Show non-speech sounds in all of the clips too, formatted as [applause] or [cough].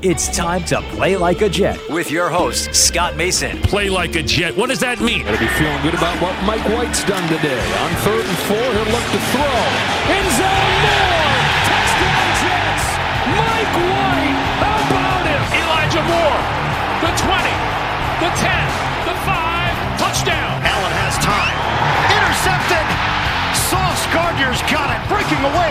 It's time to play like a Jet with your host, Scott Mason. Play like a Jet. What does that mean? Gotta be feeling good about what Mike White's done today. On third and four, he'll look to throw. End zone Moore! Touchdown Jets! Mike White! How about him? Elijah Moore, the 20, the 10, the 5, touchdown. Allen has time. Intercepted! Sauce Gardner's got it. Breaking away.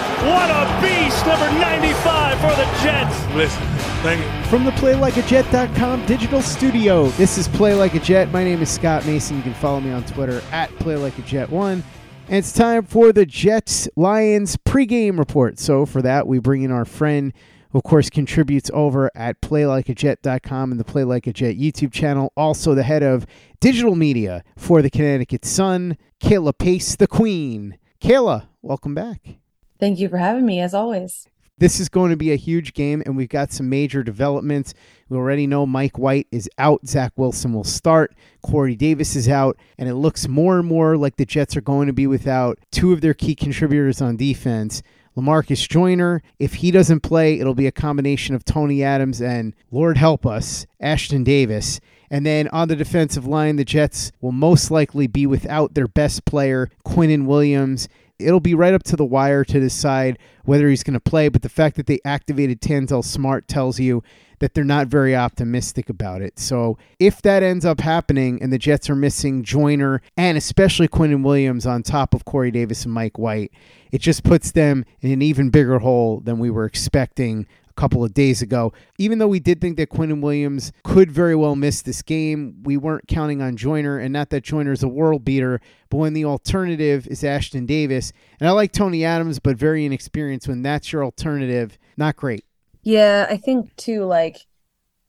What a beast, number 95 for the Jets. Listen, thank you. From the PlayLikeAJet.com digital studio, this is Play Like a Jet. My name is Scott Mason. You can follow me on Twitter at PlayLikeAJet1. And it's time for the Jets Lions pregame report. So for that, we bring in our friend who, of course, contributes over at PlayLikeAJet.com and the Play Like a Jet YouTube channel. Also, the head of digital media for the Connecticut Sun, Kayla Pace, the Queen. Kayla, welcome back. Thank you for having me, as always. This is going to be a huge game, and we've got some major developments. We already know Mike White is out. Zach Wilson will start. Corey Davis is out. And it looks more and more like the Jets are going to be without two of their key contributors on defense. Lamarcus Joyner, if he doesn't play, it'll be a combination of Tony Adams and, Lord help us, Ashtyn Davis. And then on the defensive line, the Jets will most likely be without their best player, Quinnen Williams it'll be right up to the wire to decide whether he's going to play. But the fact that they activated Tanzel Smart tells you that they're not very optimistic about it. So if that ends up happening and the Jets are missing Joyner and especially Quinnen Williams on top of Corey Davis and Mike White, it just puts them in an even bigger hole than we were expecting a couple of days ago. Even though we did think that Quinnen Williams could very well miss this game, we weren't counting on Joyner, and not that Joyner's a world beater, but when the alternative is Ashtyn Davis, and I like Tony Adams, but very inexperienced, when that's your alternative, not great. Yeah, I think too, like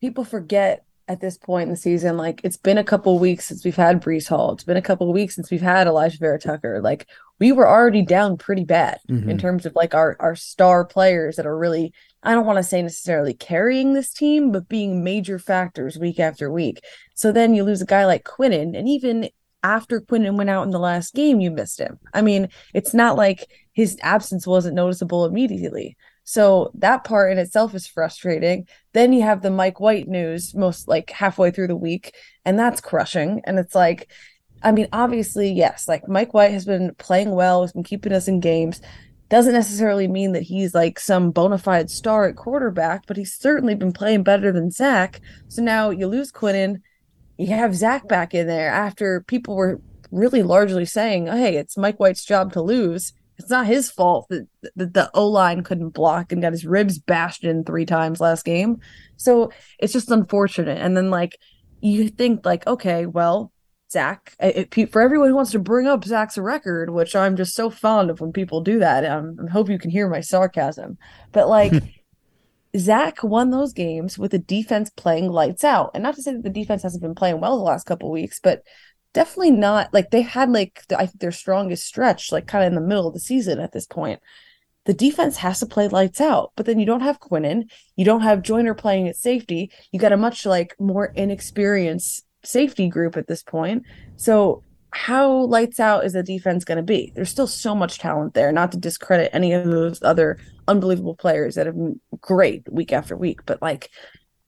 people forget at this point in the season, like it's been a couple weeks since we've had Breece Hall. It's been a couple weeks since we've had Alijah Vera-Tucker. Like we were already down pretty bad Mhm. in terms of like our our star players that are really I don't want to say necessarily carrying this team, but being major factors week after week. So then you lose a guy like Quinnen, and even after Quinnen went out in the last game, you missed him. I mean, it's not like his absence wasn't noticeable immediately. So that part in itself is frustrating. Then you have the Mike White news most like halfway through the week, and that's crushing. And it's like, I mean, obviously, yes, like Mike White has been playing well, has been keeping us in games. Doesn't necessarily mean that he's like some bona fide star at quarterback, but he's certainly been playing better than Zach. So now you lose Quinnen, you have Zach back in there after people were really largely saying, oh, hey, it's Mike White's job to lose. It's not his fault that, that the O line couldn't block and got his ribs bashed in three times last game. So it's just unfortunate. And then, like, you think, like, okay, well, Zach, for everyone who wants to bring up Zach's record, which I'm just so fond of when people do that. Um, I hope you can hear my sarcasm, but like. [laughs] Zach won those games with the defense playing lights out. And not to say that the defense hasn't been playing well the last couple weeks, but definitely not like they had like the, I think their strongest stretch, like kind of in the middle of the season at this point. The defense has to play lights out, but then you don't have Quinnen, you don't have Joyner playing at safety. You got a much like more inexperienced safety group at this point. So how lights out is the defense going to be? There's still so much talent there, not to discredit any of those other unbelievable players that have been great week after week, but like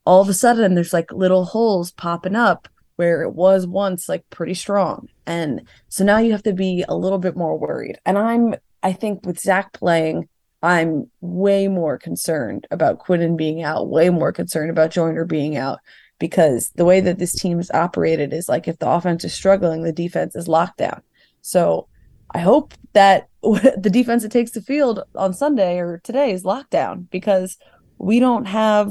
all of a sudden there's like little holes popping up where it was once like pretty strong. And so now you have to be a little bit more worried. And I'm, I think with Zach playing, I'm way more concerned about Quinnen being out, way more concerned about Joyner being out because the way that this team is operated is like if the offense is struggling, the defense is locked down. So I hope that [laughs] the defense that takes the field on Sunday or today is locked down because we don't have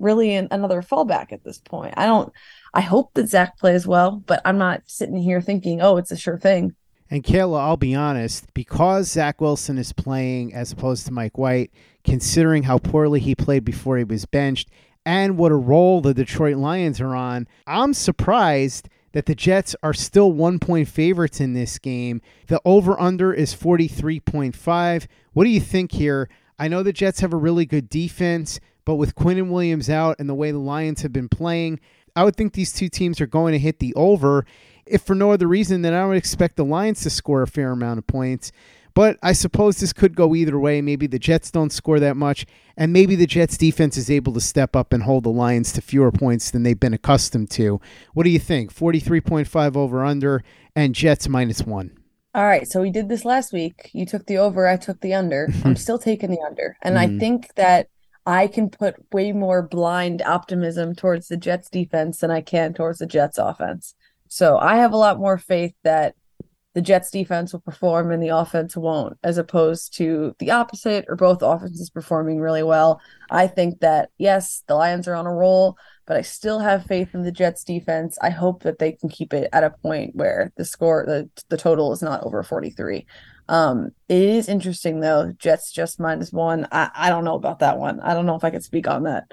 really an, another fallback at this point. I don't. I hope that Zach plays well, but I'm not sitting here thinking, oh, it's a sure thing. And Kayla, I'll be honest, because Zach Wilson is playing as opposed to Mike White, considering how poorly he played before he was benched, and what a roll the Detroit Lions are on, I'm surprised that the Jets are still one point favorites in this game. The over under is 43.5. What do you think here? I know the Jets have a really good defense, but with Quinnen Williams out and the way the Lions have been playing, I would think these two teams are going to hit the over. If for no other reason, then I would expect the Lions to score a fair amount of points. But I suppose this could go either way. Maybe the Jets don't score that much, and maybe the Jets defense is able to step up and hold the Lions to fewer points than they've been accustomed to. What do you think? 43.5 over under and Jets minus one. All right. So we did this last week. You took the over, I took the under. [laughs] I'm still taking the under. And mm. I think that I can put way more blind optimism towards the Jets defense than I can towards the Jets offense. So I have a lot more faith that the Jets defense will perform and the offense won't, as opposed to the opposite or both offenses performing really well. I think that, yes, the Lions are on a roll, but I still have faith in the Jets defense. I hope that they can keep it at a point where the score, the, the total is not over 43. Um, it is interesting though. Jets just minus one. I, I don't know about that one. I don't know if I could speak on that.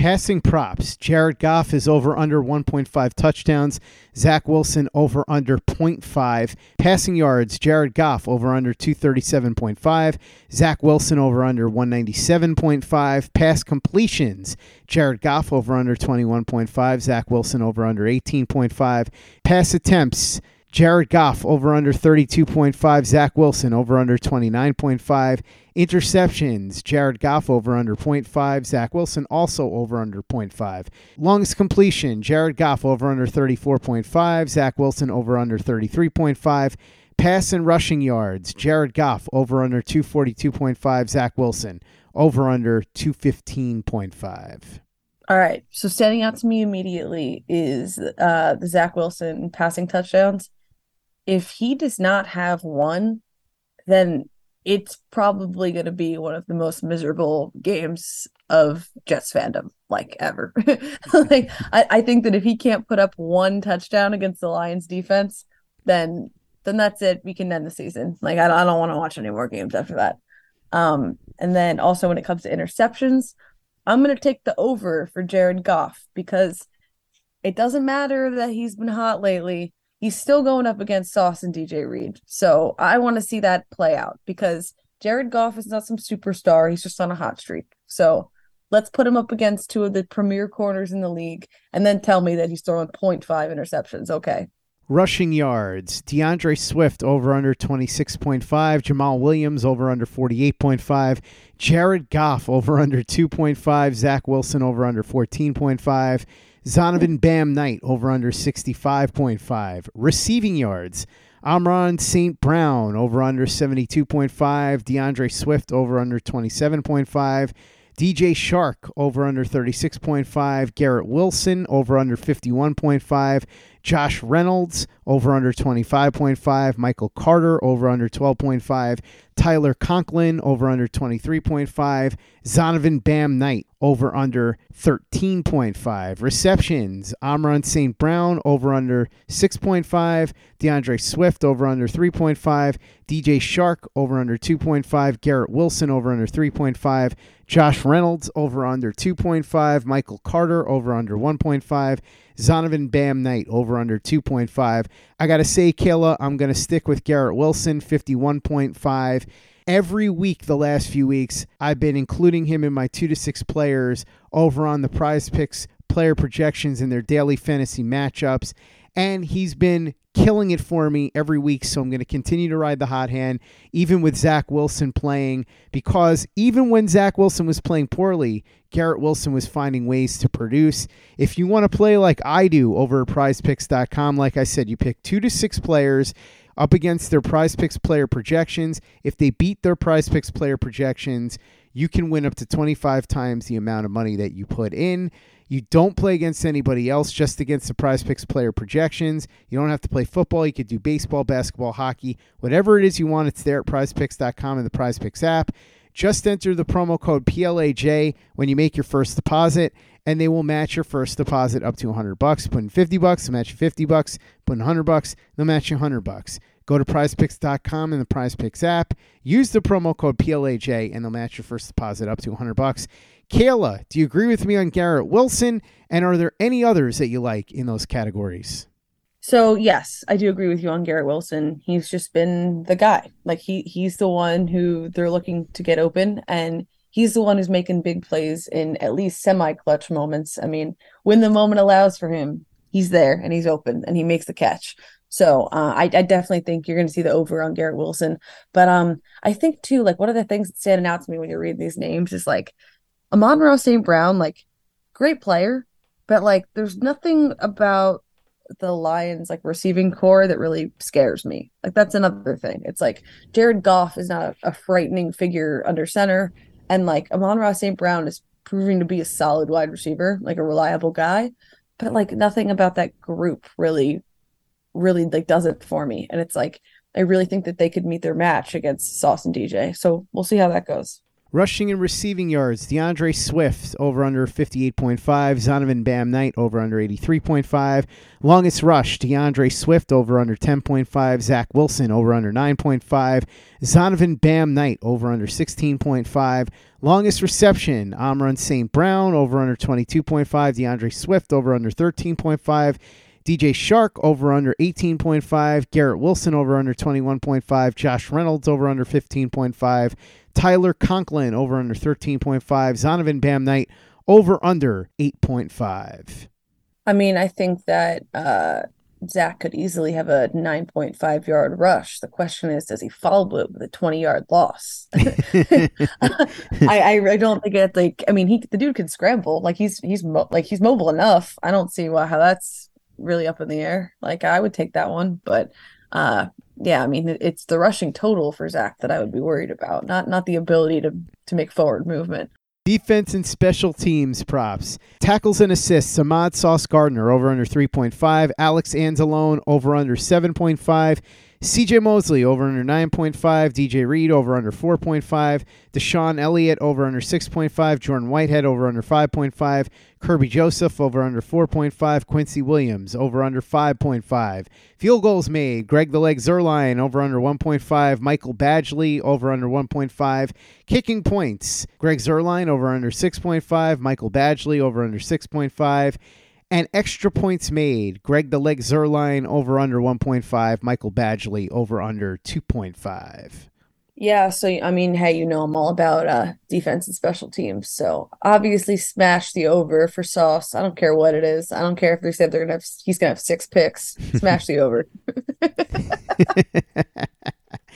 Passing props. Jared Goff is over under 1.5 touchdowns. Zach Wilson over under 0.5. Passing yards. Jared Goff over under 237.5. Zach Wilson over under 197.5. Pass completions. Jared Goff over under 21.5. Zach Wilson over under 18.5. Pass attempts. Jared Goff over under 32.5. Zach Wilson over under 29.5. Interceptions. Jared Goff over under 0.5. Zach Wilson also over under 0.5. Longest completion. Jared Goff over under 34.5. Zach Wilson over under 33.5. Pass and rushing yards. Jared Goff over under 242.5. Zach Wilson over under 215.5. All right. So standing out to me immediately is uh the Zach Wilson passing touchdowns. If he does not have one, then it's probably going to be one of the most miserable games of Jets fandom, like ever. [laughs] like I, I think that if he can't put up one touchdown against the Lions defense, then then that's it. We can end the season. Like I, I don't want to watch any more games after that. Um, and then also when it comes to interceptions, I'm going to take the over for Jared Goff because it doesn't matter that he's been hot lately. He's still going up against Sauce and DJ Reed. So I want to see that play out because Jared Goff is not some superstar. He's just on a hot streak. So let's put him up against two of the premier corners in the league and then tell me that he's throwing 0.5 interceptions. Okay. Rushing yards. DeAndre Swift over under 26.5. Jamaal Williams over under 48.5. Jared Goff over under 2.5. Zach Wilson over under 14.5. Zonovan Bam Knight over under 65.5. Receiving yards. Amon-Ra St. Brown over under 72.5. DeAndre Swift over under 27.5. DJ Chark over under 36.5. Garrett Wilson over under 51.5. Josh Reynolds over under 25.5. Michael Carter over under 12.5. Tyler Conklin over under 23.5. Zonovan Bam Knight over under 13.5. Receptions Amon-Ra St. Brown over under 6.5. DeAndre Swift over under 3.5. DJ Chark over under 2.5. Garrett Wilson over under 3.5. Josh Reynolds over under 2.5. Michael Carter over under 1.5. Zonovan Bam Knight over under 2.5. I got to say, Kayla, I'm going to stick with Garrett Wilson, 51.5. Every week, the last few weeks, I've been including him in my two to six players over on the prize picks player projections in their daily fantasy matchups. And he's been killing it for me every week. So I'm going to continue to ride the hot hand, even with Zach Wilson playing, because even when Zach Wilson was playing poorly, Garrett Wilson was finding ways to produce. If you want to play like I do over at prizepicks.com, like I said, you pick two to six players up against their prize picks player projections. If they beat their prize picks player projections, you can win up to 25 times the amount of money that you put in. You don't play against anybody else, just against the prize picks player projections. You don't have to play football. You could do baseball, basketball, hockey, whatever it is you want. It's there at prizepicks.com and the prize picks app. Just enter the promo code PLAJ when you make your first deposit, and they will match your first deposit up to 100 bucks. Put in 50 bucks, they'll match you 50 bucks. Put in 100 bucks, they'll match you 100 bucks. Go to prizepicks.com and the prizepicks app. Use the promo code PLAJ, and they'll match your first deposit up to 100 bucks. Kayla, do you agree with me on Garrett Wilson? And are there any others that you like in those categories? So yes, I do agree with you on Garrett Wilson. He's just been the guy. Like he he's the one who they're looking to get open and he's the one who's making big plays in at least semi clutch moments. I mean, when the moment allows for him, he's there and he's open and he makes the catch. So uh, I, I definitely think you're going to see the over on Garrett Wilson. But um, I think too, like one of the things that's standing out to me when you read these names is like Amon-Ra St. Brown, like great player, but like there's nothing about the Lions like receiving corps that really scares me. Like that's another thing. It's like Jared Goff is not a, a frightening figure under center, and like Amon-Ra St. Brown is proving to be a solid wide receiver, like a reliable guy, but like nothing about that group really, really like does it for me. And it's like I really think that they could meet their match against Sauce and DJ. So we'll see how that goes. Rushing and receiving yards, DeAndre Swift over under 58.5, Zonovan Bam Knight over under 83.5. Longest rush, DeAndre Swift over under 10.5, Zach Wilson over under 9.5, Zonovan Bam Knight over under 16.5. Longest reception, Amon St. Brown over under 22.5, DeAndre Swift over under 13.5. DJ Chark over under 18.5, Garrett Wilson over under 21.5, Josh Reynolds over under 15.5, Tyler Conklin over under 13.5, Zonovan Bam Knight over under 8.5. I mean, I think that uh, Zach could easily have a 9.5 yard rush. The question is, does he follow it with a 20 yard loss? [laughs] [laughs] I, I, I don't think it's like. I mean, he the dude can scramble. Like he's he's mo- like he's mobile enough. I don't see why how that's really up in the air. Like I would take that one, but uh, yeah, I mean, it's the rushing total for Zach that I would be worried about, not not the ability to to make forward movement. Defense and special teams props. Tackles and assists. Ahmad Sauce Gardner over under 3.5. Alex Anzalone over under 7.5. CJ Mosley over under 9.5, DJ Reed over under 4.5, DeShon Elliott over under 6.5, Jordan Whitehead over under 5.5, Kerby Joseph over under 4.5, Quincy Williams over under 5.5. Field goals made, Greg the Leg Zuerlein over under 1.5, Michael Badgley over under 1.5. Kicking points, Greg Zuerlein over under 6.5, Michael Badgley over under 6.5 and extra points made. Greg the Leg Zuerlein over under 1.5. Michael Badgley over under 2.5. Yeah, so I mean, hey, you know I'm all about uh defense and special teams. So obviously smash the over for Sauce. I don't care what it is. I don't care if they said they're gonna have he's gonna have six picks. Smash the over. [laughs]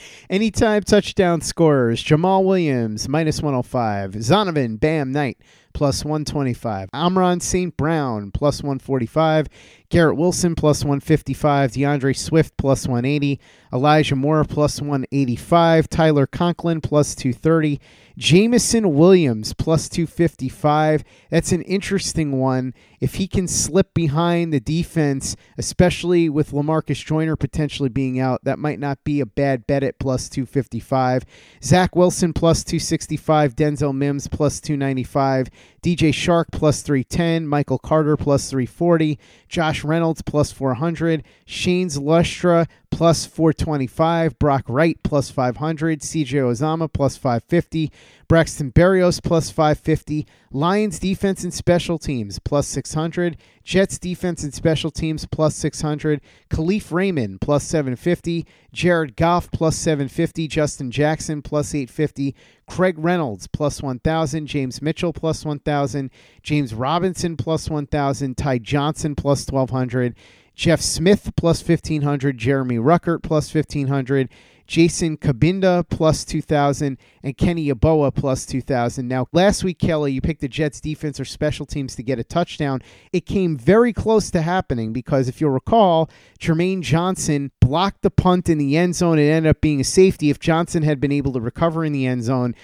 [laughs] Anytime touchdown scorers, Jamaal Williams, minus 105. Zonovan, Bam Knight, plus 125. Amon-Ra St. Brown, plus 145. Garrett Wilson, plus 155. DeAndre Swift, plus 180. Elijah Moore, plus 185. Tyler Conklin, plus 230. Jameson Williams, plus 255. That's an interesting one. If he can slip behind the defense, especially with Lamarcus Joyner potentially being out, that might not be a bad bet at plus 255. Zach Wilson, plus 265. Denzel Mims, plus 295. DJ Chark plus 310. Michael Carter, plus 340. Josh Reynolds, plus 400. Shane Zylstra, plus 425. Brock Wright, plus 500. CJ Uzomah, plus 550. Braxton Berrios, plus 550. Lions defense and special teams, plus 600. Jets defense and special teams, plus 600. Kalif Raymond, plus 750. Jared Goff, plus 750. Justin Jackson, plus 850. Craig Reynolds, plus 1,000. James Mitchell, plus 1,000. James Robinson, plus 1,000. Ty Johnson, plus 1,200. Jeff Smith, plus 1,500. Jeremy Ruckert, plus 1,500. Jason Cabinda plus 2,000, and Kenny Yeboah plus 2,000. Now, last week, Kelly, you picked the Jets defense or special teams to get a touchdown. It came very close to happening because if you'll recall, Jermaine Johnson blocked the punt in the end zone. It ended up being a safety. If Johnson had been able to recover in the end zone,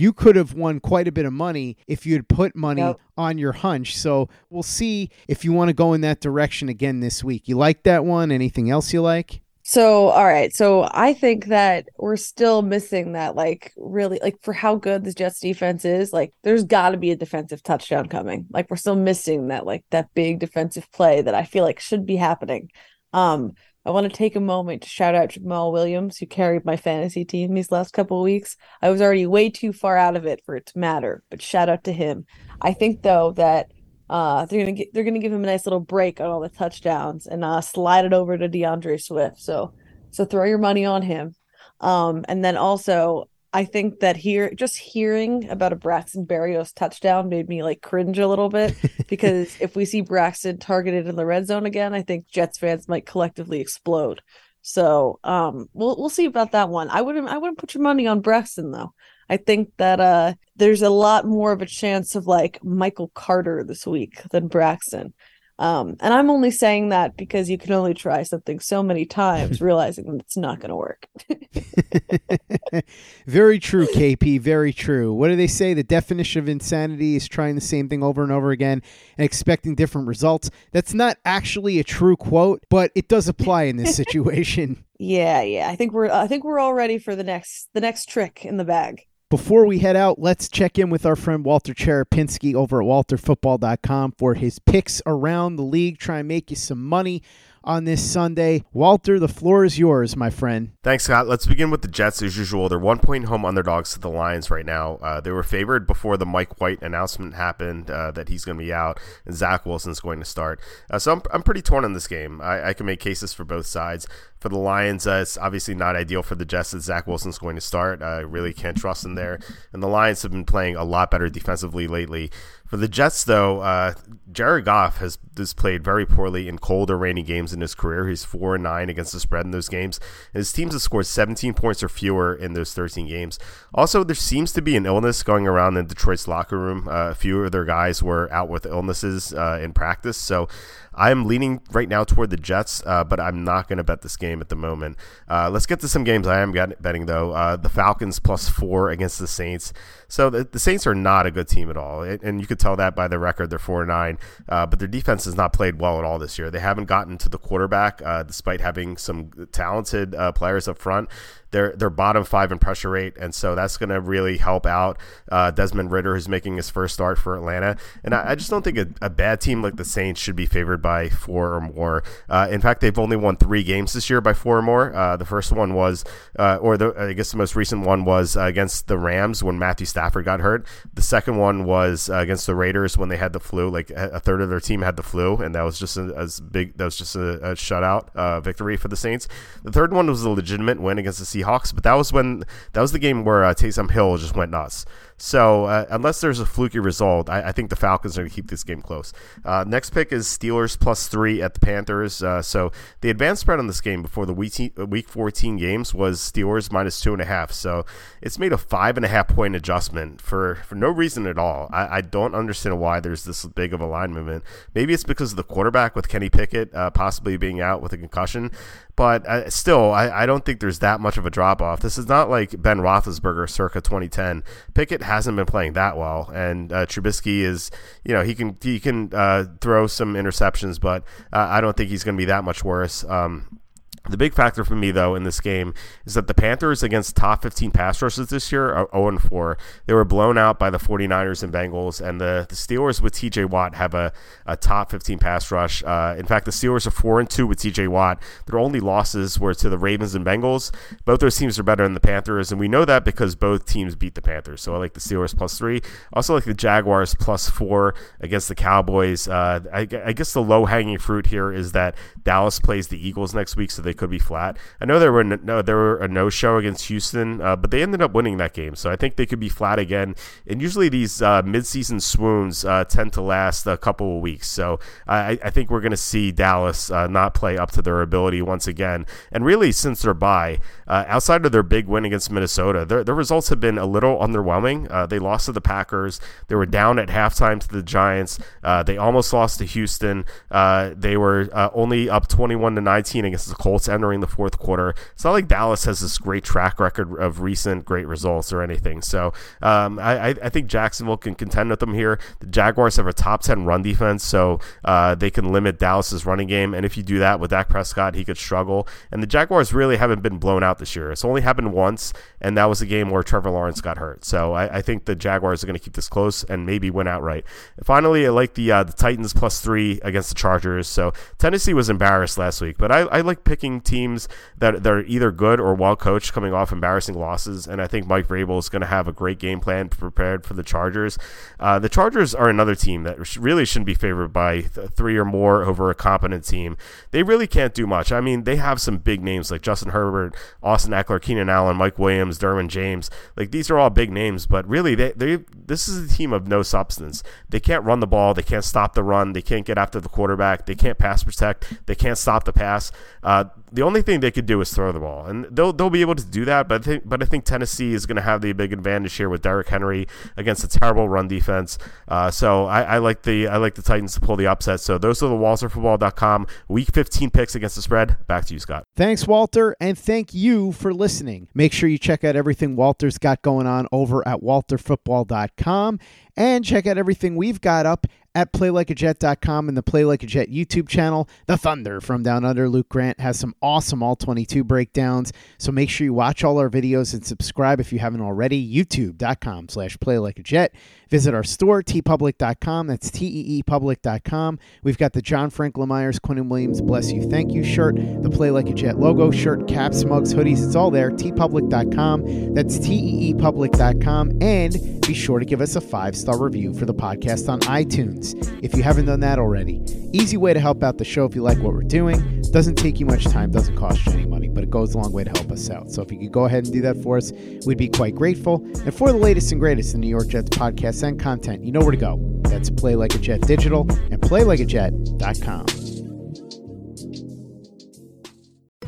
you could have won quite a bit of money if you had put money yep. on your hunch. So we'll see if you want to go in that direction again this week. You like that one? Anything else you like? So, all right. So, I think that we're still missing that, like, really, like, for how good the Jets defense is, like, there's got to be a defensive touchdown coming. Like, we're still missing that, like, that big defensive play that I feel like should be happening. Um, I want to take a moment to shout out Jamaal Williams, who carried my fantasy team these last couple of weeks. I was already way too far out of it for it to matter, but shout out to him. I think, though, that uh, they're gonna get, they're gonna give him a nice little break on all the touchdowns and uh, slide it over to DeAndre Swift. So so throw your money on him. Um, and then also I think that here just hearing about a Braxton Berrios touchdown made me like cringe a little bit [laughs] because if we see Braxton targeted in the red zone again, I think Jets fans might collectively explode. So um we'll we'll see about that one. I wouldn't I wouldn't put your money on Braxton though. I think that uh, there's a lot more of a chance of like Michael Carter this week than Braxton. Um, and I'm only saying that because you can only try something so many times, [laughs] realizing that it's not going to work. [laughs] very true, KP. Very true. What do they say? The definition of insanity is trying the same thing over and over again and expecting different results. That's not actually a true quote, but it does apply in this [laughs] situation. yeah, yeah. I think we're I think we're all ready for the next the next trick in the bag. Before we head out, let's check in with our friend Walter Cherepinsky over at walterfootball.com for his picks around the league. Try and make you some money on this Sunday. Walter, the floor is yours, my friend. Thanks, Scott. Let's begin with the Jets as usual. They're one point home underdogs to the Lions right now. Uh, they were favored before the Mike White announcement happened uh, that he's going to be out and Zach Wilson's going to start. Uh, so I'm, I'm pretty torn on this game. I, I, can make cases for both sides. For the Lions, uh, it's obviously not ideal for the Jets that Zach Wilson's going to start. I really can't trust him there. And the Lions have been playing a lot better defensively lately. For the Jets, though, uh, Jared Goff has, has played very poorly in cold or rainy games in his career. He's four and nine against the spread in those games. And His teams have scored 17 points or fewer in those 13 games. Also, there seems to be an illness going around in Detroit's locker room. Uh, a few of their guys were out with illnesses uh, in practice, so I'm leaning right now toward the Jets, uh, but I'm not going to bet this game at the moment. Uh, let's get to some games I am betting, though. Uh, the Falcons plus four against the Saints. So the, the, Saints are not a good team at all. And you could tell that by the record. They're 4 9, uh, but their defense has not played well at all this year. They haven't gotten to the quarterback uh, despite having some talented uh, players up front. They're they're bottom five in pressure rate, and so that's going to really help out uh, Desmond Ridder, who's making his first start for Atlanta. And I, I just don't think a, a, bad team like the Saints should be favored by four or more. Uh, in fact, they've only won three games this year by four or more. Uh, the first one was, or the I guess the most recent one was against the Rams when Matthew got hurt. The second one was uh, against the Raiders when they had the flu. Like a third of their team had the flu, and that was just a, as big. That was just a, a shutout victory for the Saints. The third one was a legitimate win against the Seahawks. Seahawks, but that was when that was the game where uh, Taysom Hill just went nuts. So uh, unless there's a fluky result, I, I, think the Falcons are going to keep this game close. Uh, next pick is Steelers plus three at the Panthers. Uh, so the advanced spread on this game before the week, week 14 games was Steelers minus two and a half. So it's made a five and a half point adjustment for, for no reason at all. I, I don't understand why there's this big of a line movement. Maybe it's because of the quarterback with Kenny Pickett uh, possibly being out with a concussion. But uh, still, I, I don't think there's that much of a drop off. This is not like Ben Roethlisberger circa 2010. Pickett hasn't been playing that well, and uh, Trubisky is, you know, he can he can uh, throw some interceptions, but uh, I don't think he's going to be that much worse. Um, the big factor for me, though, in this game is that the Panthers against top 15 pass rushes this year are 0 4. They were blown out by the 49ers and Bengals, and the, the Steelers with TJ Watt have a, a top 15 pass rush. Uh, in fact, the Steelers are 4 and 2 with TJ Watt. Their only losses were to the Ravens and Bengals. Both those teams are better than the Panthers, and we know that because both teams beat the Panthers. So I like the Steelers plus 3. Also like the Jaguars plus 4 against the Cowboys. Uh, I, I guess the low hanging fruit here is that Dallas plays the Eagles next week, so they could be flat. I know there were no, there were a no show against Houston, uh, but they ended up winning that game, so I think they could be flat again. And usually these uh, midseason swoons uh, tend to last a couple of weeks, so I, I think we're going to see Dallas uh, not play up to their ability once again. And really, since their bye, uh, outside of their big win against Minnesota, their, their results have been a little underwhelming. Uh, they lost to the Packers. They were down at halftime to the Giants. they almost lost to Houston. they were only up 21 to 19 against the Colts entering the fourth quarter. It's not like Dallas has this great track record of recent great results or anything. So um, I, I, think Jacksonville can contend with them here. The Jaguars have a top 10 run defense, so uh, they can limit Dallas's running game. And if you do that with Dak Prescott, he could struggle. And the Jaguars really haven't been blown out this year. It's only happened once, and that was a game where Trevor Lawrence got hurt. So I, I think the Jaguars are going to keep this close and maybe win outright. finally, I like the uh, the Titans plus three against the Chargers. So Tennessee was embarrassed last week, but I, I like picking teams that, are either good or well coached coming off embarrassing losses. And I think Mike Vrabel is going to have a great game plan prepared for the Chargers. Uh, the Chargers are another team that really shouldn't be favored by th- three or more over a competent team. They really can't do much. I mean, they have some big names like Justin Herbert, Austin Ekeler, Keenan Allen, Mike Williams, Derwin James. Like these are all big names, but really, they, they this is a team of no substance. They can't run the ball. They can't stop the run. They can't get after the quarterback. They can't pass protect. They can't stop the pass. Uh, the only thing they could do is throw the ball, and they'll they'll be able to do that. But I think but I think Tennessee is going to have the big advantage here with Derrick Henry against a terrible run defense. Uh, so I, I, like the I like the Titans to pull the upset. So those are the WalterFootball.com Week 15 picks against the spread. Back to you, Scott. Thanks, Walter, and thank you for listening. Make sure you check out everything Walter's got going on over at WalterFootball.com and check out everything we've got up at playlikeajet.com and the Play Like a Jet YouTube channel. The Thunder from Down Under, Luke Grant, has some awesome All 22 breakdowns. So make sure you watch all our videos and subscribe if you haven't already. YouTube.com slash Play Like a Jet. Visit our store, teepublic.com. That's T-E-E public.com. We've got the John Frank Lemires, Quinnen Williams, Bless You, Thank You shirt, the Play Like a Jet logo shirt, caps, mugs, hoodies. It's all there, teepublic.com. That's T-E-E public.com. And be sure to give us a five-star review for the podcast on iTunes if you haven't done that already. Easy way to help out the show if you like what we're doing. Doesn't take you much time, doesn't cost you any money, but it goes a long way to help us out. So if you could go ahead and do that for us, we'd be quite grateful. And for the latest and greatest in New York Jets podcasts and content, you know where to go. That's Play Like a Jet Digital and PlayLikeAJet.com.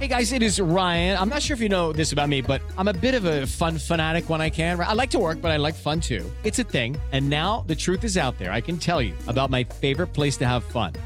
Hey guys, it is Ryan. I'm not sure if you know this about me, but I'm a bit of a fun fanatic when I can. I like to work, but I like fun too. It's a thing. And now the truth is out there. I can tell you about my favorite place to have fun